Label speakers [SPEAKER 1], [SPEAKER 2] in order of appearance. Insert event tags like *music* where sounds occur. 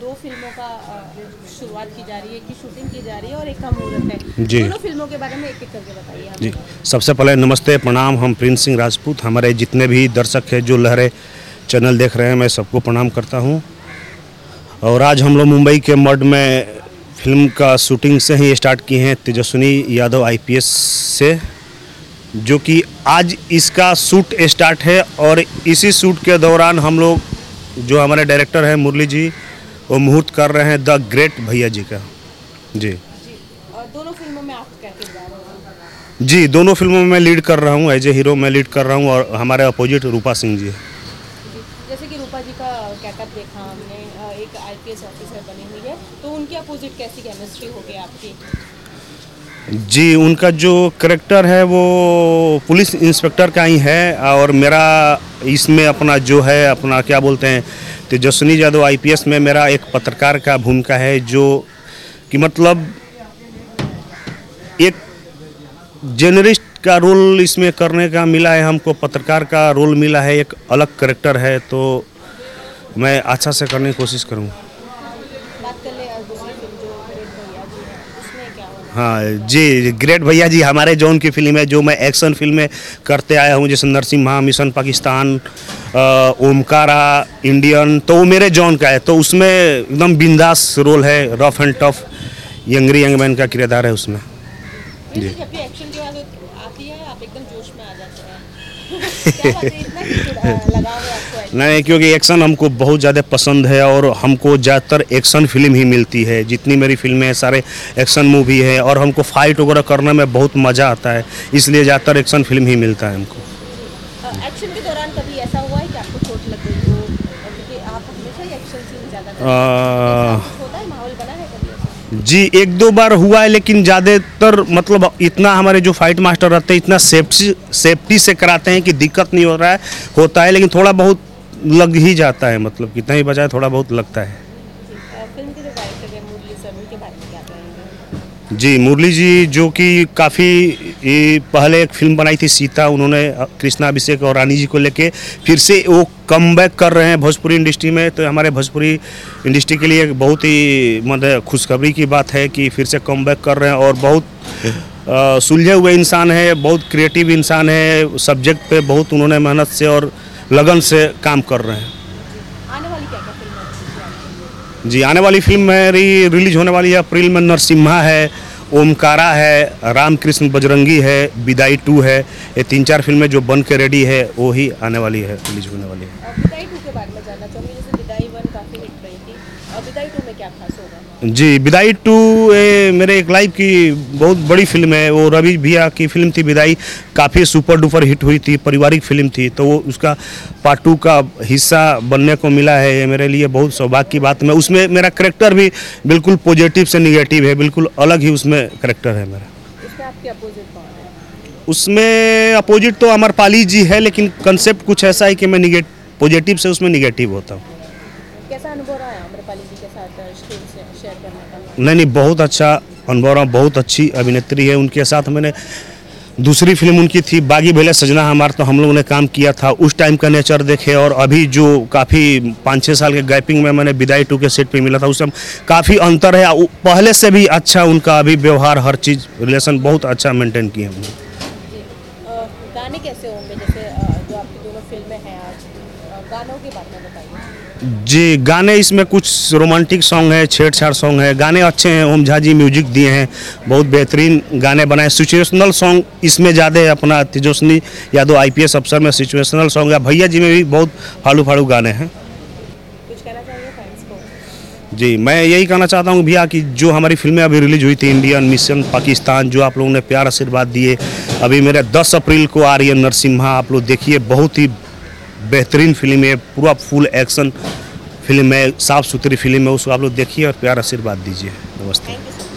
[SPEAKER 1] दो फ़िल्मों का शुरुआत की जा रही है कि शूटिंग की जा रही है और एक का मुहूर्त है।
[SPEAKER 2] जी।
[SPEAKER 1] दोनों फ़िल्मों के बारे में एक एक करके बताइए
[SPEAKER 2] जी। सबसे पहले नमस्ते प्रणाम हम प्रिंस सिंह राजपूत। हमारे जितने भी दर्शक हैं जो लहरे चैनल देख रहे हैं मैं सबको प्रणाम करता हूँ। और आज हम लोग मुंबई के मड में फ़िल्म का शूटिंग से ही स्टार्ट किए हैं तेजस्विनी यादव आईपीएस से जो कि आज इसका शूट स्टार्ट है। और इसी शूट के दौरान हम लोग जो हमारे डायरेक्टर हैं मुरली जी वो मुहूर्त कर रहे हैं द ग्रेट भैया जी का। जी।
[SPEAKER 1] जी दोनों फ़िल्मों में आप क्या
[SPEAKER 2] जी दोनों फ़िल्मों में मैं लीड कर रहा हूँ एज ए हीरो मैं लीड कर रहा हूँ और हमारे अपोजिट रूपा सिंह जी
[SPEAKER 1] जैसे कि रूपा जी का कैटअप देखा हमने एक आईपीएस ऑफिसर बनी हुई है तो उनके अपोजिट कैसी केमिस्ट्री होगी आपकी?
[SPEAKER 2] जी, उनका जो करेक्टर है वो पुलिस इंस्पेक्टर का ही है और मेरा इसमें अपना जो है, अपना क्या बोलते हैं, तेजस्विनी यादव आईपीएस में मेरा एक पत्रकार का भूमिका है जो कि मतलब एक जर्नलिस्ट का रोल इसमें करने का मिला है, हमको पत्रकार का रोल मिला है, एक अलग करेक्टर है तो मैं अच्छा से करने की कोशिश करूँगा
[SPEAKER 1] बात कर ले अ, दूसरी फ़िल्म जो ग्रेट भैया जी है उसमें क्या होगा
[SPEAKER 2] हाँ जी ग्रेट भैया जी हमारे जौन की फ़िल्म है जो मैं एक्शन फ़िल्में करते आया हूँ जैसे नरसिम्हा मिशन पाकिस्तान ओमकारा इंडियन तो वो मेरे जॉन का है तो उसमें एकदम बिंदास रोल है rough and tough angry young man का किरदार है उसमें।
[SPEAKER 1] जी। है *laughs*
[SPEAKER 2] नहीं क्योंकि एक्शन हमको बहुत ज़्यादा पसंद है और हमको ज़्यादातर एक्शन फ़िल्म ही मिलती है। जितनी मेरी फ़िल्में हैं सारे एक्शन मूवी है और हमको फाइट वगैरह करने में बहुत मज़ा आता है इसलिए ज़्यादातर एक्शन फ़िल्म ही मिलता है हमको।
[SPEAKER 1] एक्शन के दौरान कभी ऐसा हुआ है कि आपको चोट लग गई हो? क्योंकि आप हमेशा ही एक्शन सीन ज़्यादा करते हैं।
[SPEAKER 2] अ,
[SPEAKER 1] कुछ होता है? माहौल बना है कभी
[SPEAKER 2] जी एक दो बार हुआ है लेकिन ज़्यादातर मतलब इतना हमारे जो फाइट मास्टर रहते हैं इतना सेफ्टी सेफ्टी से कराते हैं कि दिक्कत नहीं हो रहा है होता है लेकिन थोड़ा बहुत लग ही जाता है मतलब कितना ही बजाय थोड़ा बहुत लगता है।
[SPEAKER 1] जी, मुरली सर उनके बारे में क्या कहेंगे?
[SPEAKER 2] जी जो कि काफ़ी पहले एक फ़िल्म बनाई थी सीता उन्होंने कृष्णा अभिषेक और रानी जी को लेके फिर से वो कम बैक कर रहे हैं भोजपुरी इंडस्ट्री में तो हमारे भोजपुरी इंडस्ट्री के लिए बहुत ही मतलब खुशखबरी की बात है कि फिर से कम बैक कर रहे हैं और बहुत सुलझे हुए इंसान है बहुत क्रिएटिव इंसान है सब्जेक्ट पे बहुत उन्होंने मेहनत से और लगन से काम कर रहे हैं।
[SPEAKER 1] आने वाली क्या क्या फ़िल्म
[SPEAKER 2] जी आने वाली फ़िल्म मेरी रिलीज़ होने वाली है अप्रैल में नरसिम्हा है ओमकारा है रामकृष्ण बजरंगी है विदाई टू है। ये तीन चार फ़िल्में जो बन के रेडी है वो ही आने वाली है रिलीज़ होने वाली है
[SPEAKER 1] और विदाई टू के बारे में जानना चाहूँगी जैसे विदाई वन काफ़ी हिट रही थी। और विदाई टू में क्या खास होगा?
[SPEAKER 2] जी विदाई टू ये मेरे एक लाइफ की बहुत बड़ी फ़िल्म है। वो रवि भैया की फ़िल्म थी विदाई काफ़ी सुपर डुपर हिट हुई थी पारिवारिक फ़िल्म थी। तो वो उसका पार्ट टू का हिस्सा बनने को मिला है। ये मेरे लिए बहुत सौभाग्य की बात है। उसमें मेरा करेक्टर भी बिल्कुल पॉजिटिव से निगेटिव है। बिल्कुल अलग ही उसमें करेक्टर है मेरा।
[SPEAKER 1] उसमें अपोजिट
[SPEAKER 2] उसमें अपोजिट तो अमरपाली जी है लेकिन कंसेप्ट कुछ ऐसा है कि मैं निगेट पॉजिटिव से उसमें निगेटिव होता हूँ।
[SPEAKER 1] कैसा अनुभव रहा है अम्रपाली जी के साथ स्क्रीन से शेयर करने का
[SPEAKER 2] नहीं नहीं बहुत अच्छा अनुभव रहा बहुत अच्छी अभिनेत्री है। उनके साथ मैंने दूसरी फ़िल्म उनकी थी बागी भैले सजना हमार तो हम लोगों ने काम किया था। उस टाइम का नेचर देखे और अभी जो काफ़ी पाँच छः साल के गैपिंग में मैंने विदाई टू के सेट पे मिला था उससे काफ़ी अंतर है। पहले से भी अच्छा उनका अभी व्यवहार हर चीज़ रिलेशन बहुत अच्छा मेंटेन किए हमने
[SPEAKER 1] गाने कैसे होंगे? जैसे जो आपकी दोनों फ़िल्में हैं आज गानों के बारे में बताइए।
[SPEAKER 2] जी गाने इसमें कुछ रोमांटिक सॉन्ग है छेड़छाड़ सॉन्ग है। गाने अच्छे हैं ओम झा जी म्यूज़िक दिए हैं। बहुत बेहतरीन गाने बनाए सिचुएशनल सॉन्ग इसमें ज़्यादा है अपना तेजस्विनी यादव आईपीएस अफसर में सिचुएशनल सॉन्ग है। भैया जी में भी बहुत फाड़ू फाड़ू गाने हैं। जी मैं यही कहना चाहता हूँ भैया कि जो हमारी फ़िल्में अभी रिलीज़ हुई थी इंडियन मिशन पाकिस्तान जो आप लोगों ने प्यार आशीर्वाद दिए अभी मेरे 10 अप्रैल को आ रही है नरसिम्हा आप लोग देखिए बहुत ही बेहतरीन फ़िल्म है, पूरा फुल एक्शन फ़िल्म है साफ़ सुथरी फ़िल्म है, उसको आप लोग देखिए और प्यार आशीर्वाद दीजिए। नमस्ते।